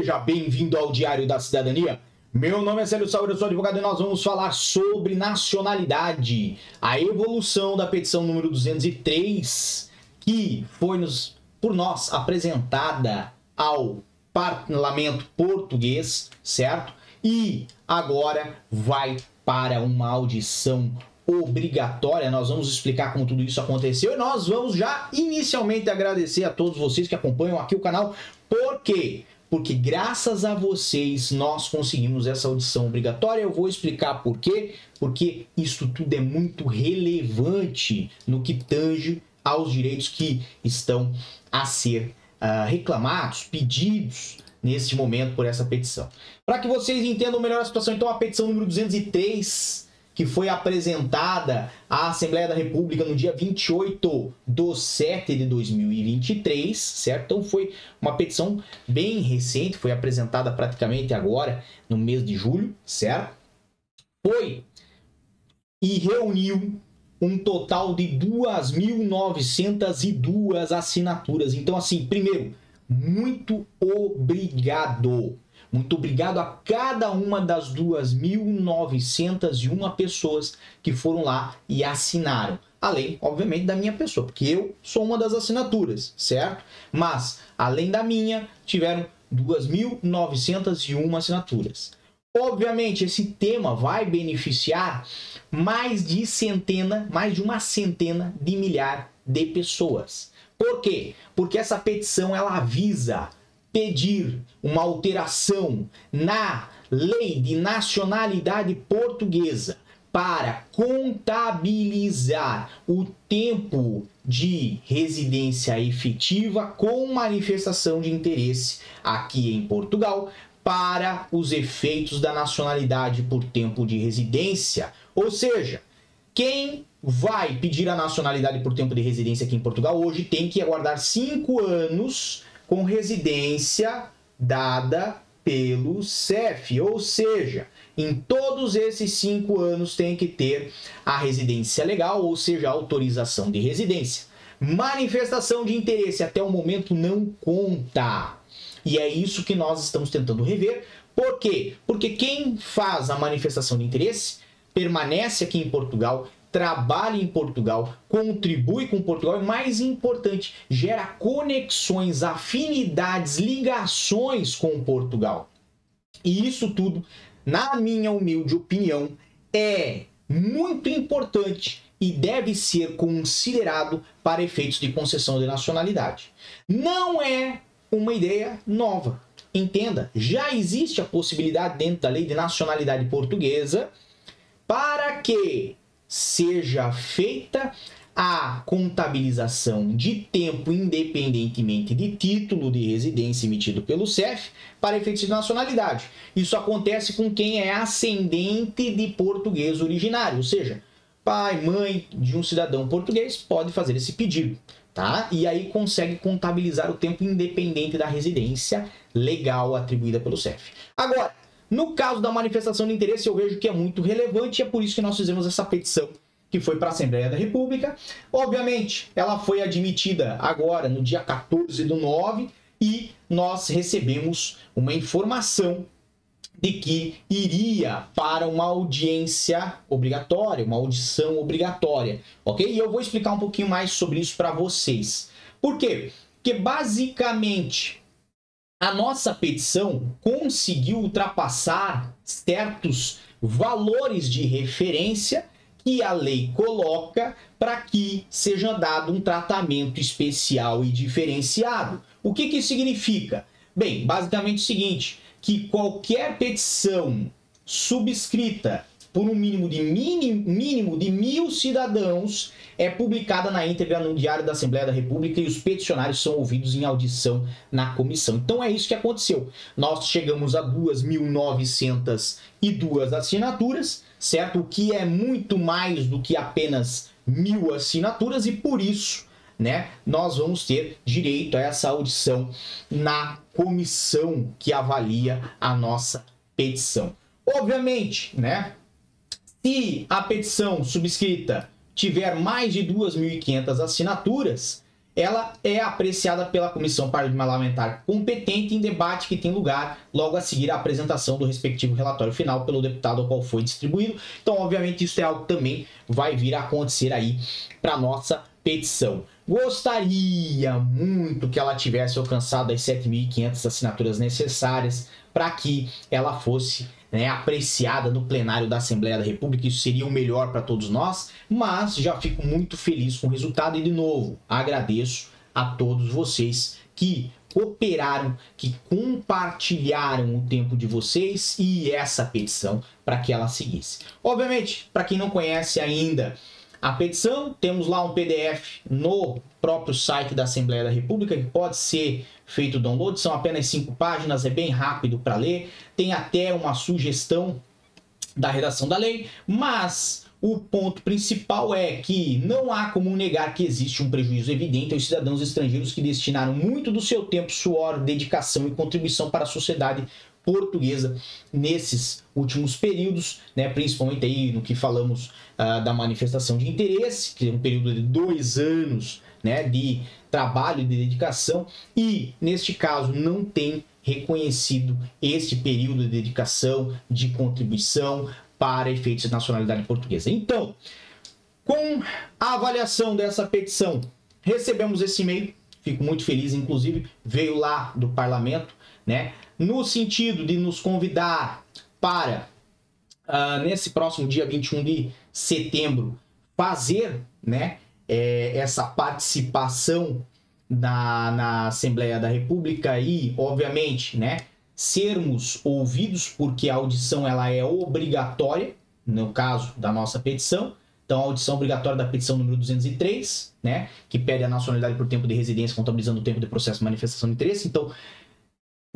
Seja bem-vindo ao Diário da Cidadania. Meu nome é Célio Sauer, eu sou advogado e nós vamos falar sobre nacionalidade, a evolução da petição número 203, que foi nos, por nós apresentada ao parlamento português, certo? E agora vai para uma audição obrigatória. Nós vamos explicar como tudo isso aconteceu e nós vamos já inicialmente agradecer a todos vocês que acompanham aqui o canal. Por quê? Porque graças a vocês nós conseguimos essa audição obrigatória. Eu vou explicar por quê. Porque isso tudo é muito relevante no que tange aos direitos que estão a ser uh, reclamados, pedidos neste momento por essa petição. Para que vocês entendam melhor a situação, então a petição número 203 que foi apresentada à Assembleia da República no dia 28 de 7 de 2023, certo? Então foi uma petição bem recente, foi apresentada praticamente agora, no mês de julho, certo? Foi e reuniu um total de 2.902 assinaturas. Então, assim, primeiro, muito obrigado muito obrigado a cada uma das 2.901 pessoas que foram lá e assinaram. Além, obviamente, da minha pessoa, porque eu sou uma das assinaturas, certo? Mas, além da minha, tiveram 2.901 assinaturas. Obviamente, esse tema vai beneficiar mais de centena, mais de uma centena de milhar de pessoas. Por quê? Porque essa petição ela avisa pedir uma alteração na lei de nacionalidade portuguesa para contabilizar o tempo de residência efetiva com manifestação de interesse aqui em Portugal para os efeitos da nacionalidade por tempo de residência. Ou seja, quem vai pedir a nacionalidade por tempo de residência aqui em Portugal hoje tem que aguardar cinco anos com residência dada pelo CEF, ou seja, em todos esses cinco anos tem que ter a residência legal, ou seja, autorização de residência. Manifestação de interesse até o momento não conta. E é isso que nós estamos tentando rever. Por quê? Porque quem faz a manifestação de interesse permanece aqui em Portugal trabalha em Portugal, contribui com Portugal e, mais importante, gera conexões, afinidades, ligações com Portugal. E isso tudo, na minha humilde opinião, é muito importante e deve ser considerado para efeitos de concessão de nacionalidade. Não é uma ideia nova. Entenda, já existe a possibilidade dentro da lei de nacionalidade portuguesa para que seja feita a contabilização de tempo independentemente de título de residência emitido pelo CEF para efeitos de nacionalidade. Isso acontece com quem é ascendente de português originário, ou seja, pai, mãe de um cidadão português pode fazer esse pedido, tá? E aí consegue contabilizar o tempo independente da residência legal atribuída pelo CEF. Agora, no caso da manifestação de interesse, eu vejo que é muito relevante e é por isso que nós fizemos essa petição que foi para a Assembleia da República. Obviamente, ela foi admitida agora no dia 14 do 9 e nós recebemos uma informação de que iria para uma audiência obrigatória, uma audição obrigatória, ok? E eu vou explicar um pouquinho mais sobre isso para vocês. Por quê? Porque basicamente a nossa petição conseguiu ultrapassar certos valores de referência que a lei coloca para que seja dado um tratamento especial e diferenciado. O que, que isso significa? Bem, basicamente o seguinte, que qualquer petição subscrita por um mínimo de, mínimo, mínimo de mil cidadãos, é publicada na íntegra no Diário da Assembleia da República e os peticionários são ouvidos em audição na comissão. Então é isso que aconteceu. Nós chegamos a 2.902 assinaturas, certo? O que é muito mais do que apenas mil assinaturas e por isso né, nós vamos ter direito a essa audição na comissão que avalia a nossa petição. Obviamente, né, se a petição subscrita tiver mais de 2.500 assinaturas, ela é apreciada pela comissão parlamentar competente em debate que tem lugar logo a seguir a apresentação do respectivo relatório final pelo deputado ao qual foi distribuído. Então, obviamente, isso é algo que também vai vir a acontecer aí para nossa petição. Gostaria muito que ela tivesse alcançado as 7.500 assinaturas necessárias para que ela fosse né, apreciada no plenário da Assembleia da República. Isso seria o melhor para todos nós, mas já fico muito feliz com o resultado e, de novo, agradeço a todos vocês que cooperaram, que compartilharam o tempo de vocês e essa petição para que ela seguisse. Obviamente, para quem não conhece ainda a petição, temos lá um PDF no próprio site da Assembleia da República que pode ser feito download, são apenas cinco páginas, é bem rápido para ler, tem até uma sugestão da redação da lei, mas o ponto principal é que não há como negar que existe um prejuízo evidente aos cidadãos estrangeiros que destinaram muito do seu tempo, suor, dedicação e contribuição para a sociedade portuguesa nesses últimos períodos, né, principalmente aí no que falamos uh, da manifestação de interesse, que é um período de dois anos né, de trabalho, de dedicação, e neste caso não tem reconhecido este período de dedicação, de contribuição para efeitos de nacionalidade portuguesa. Então, com a avaliação dessa petição, recebemos esse e-mail, fico muito feliz, inclusive veio lá do parlamento, né, no sentido de nos convidar para, uh, nesse próximo dia 21 de setembro, fazer, né, é, essa participação na, na Assembleia da República e, obviamente, né, sermos ouvidos, porque a audição ela é obrigatória, no caso da nossa petição. Então, a audição obrigatória da petição número 203, né, que pede a nacionalidade por tempo de residência, contabilizando o tempo de processo de manifestação de interesse. Então,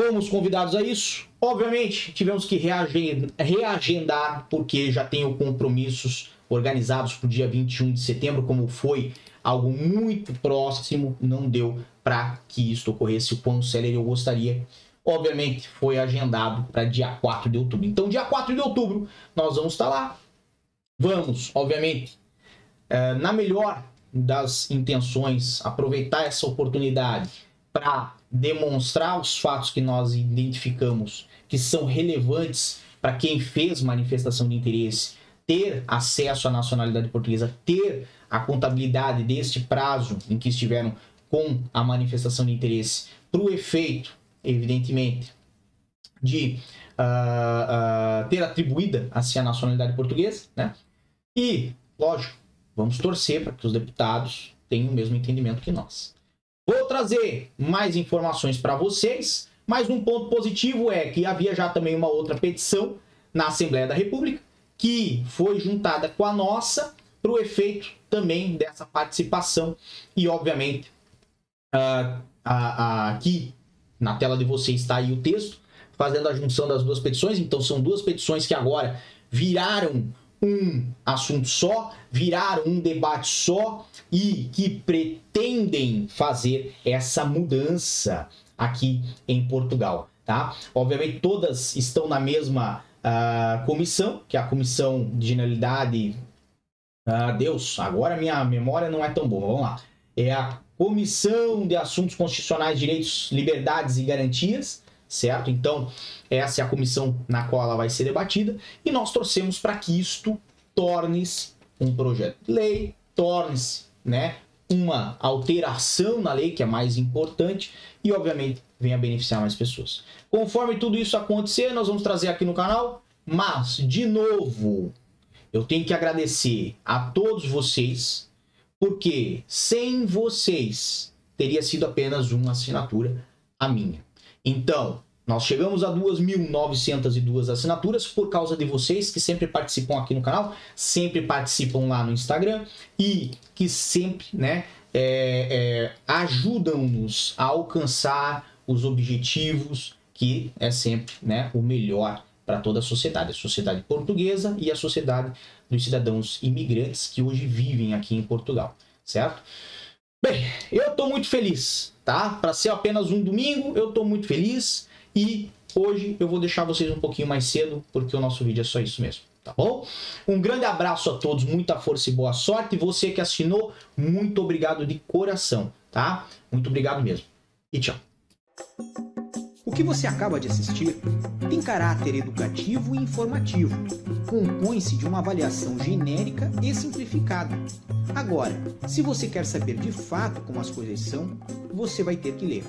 fomos convidados a isso. Obviamente, tivemos que reagendar, porque já tenho compromissos organizados para o dia 21 de setembro, como foi algo muito próximo, não deu para que isso ocorresse o quão célere eu gostaria. Obviamente, foi agendado para dia 4 de outubro. Então, dia 4 de outubro, nós vamos estar lá. Vamos, obviamente, eh, na melhor das intenções, aproveitar essa oportunidade para demonstrar os fatos que nós identificamos que são relevantes para quem fez manifestação de interesse ter acesso à nacionalidade portuguesa, ter a contabilidade deste prazo em que estiveram com a manifestação de interesse, para o efeito, evidentemente, de uh, uh, ter atribuída a a nacionalidade portuguesa, né? E, lógico, vamos torcer para que os deputados tenham o mesmo entendimento que nós. Vou trazer mais informações para vocês, mas um ponto positivo é que havia já também uma outra petição na Assembleia da República, que foi juntada com a nossa para o efeito também dessa participação e obviamente uh, aqui na tela de vocês está aí o texto fazendo a junção das duas petições então são duas petições que agora viraram um assunto só viraram um debate só e que pretendem fazer essa mudança aqui em Portugal tá obviamente todas estão na mesma a comissão, que é a comissão de generalidade. Ah, Deus, agora minha memória não é tão boa. Vamos lá. É a Comissão de Assuntos Constitucionais, Direitos, Liberdades e Garantias, certo? Então, essa é a comissão na qual ela vai ser debatida e nós torcemos para que isto torne-se um projeto de lei, torne-se, né, uma alteração na lei, que é mais importante, e obviamente venha beneficiar mais pessoas. Conforme tudo isso acontecer, nós vamos trazer aqui no canal, mas, de novo, eu tenho que agradecer a todos vocês, porque sem vocês teria sido apenas uma assinatura a minha. Então, nós chegamos a 2.902 assinaturas por causa de vocês que sempre participam aqui no canal, sempre participam lá no Instagram e que sempre né, é, é, ajudam-nos a alcançar os objetivos, que é sempre né, o melhor para toda a sociedade, a sociedade portuguesa e a sociedade dos cidadãos imigrantes que hoje vivem aqui em Portugal, certo? Bem, eu estou muito feliz, tá? Para ser apenas um domingo, eu estou muito feliz. E hoje eu vou deixar vocês um pouquinho mais cedo, porque o nosso vídeo é só isso mesmo. Tá bom? Um grande abraço a todos, muita força e boa sorte. Você que assinou, muito obrigado de coração tá? Muito obrigado mesmo. E tchau. O que você acaba de assistir tem caráter educativo e informativo. Compõe-se de uma avaliação genérica e simplificada. Agora, se você quer saber de fato como as coisas são, você vai ter que ler.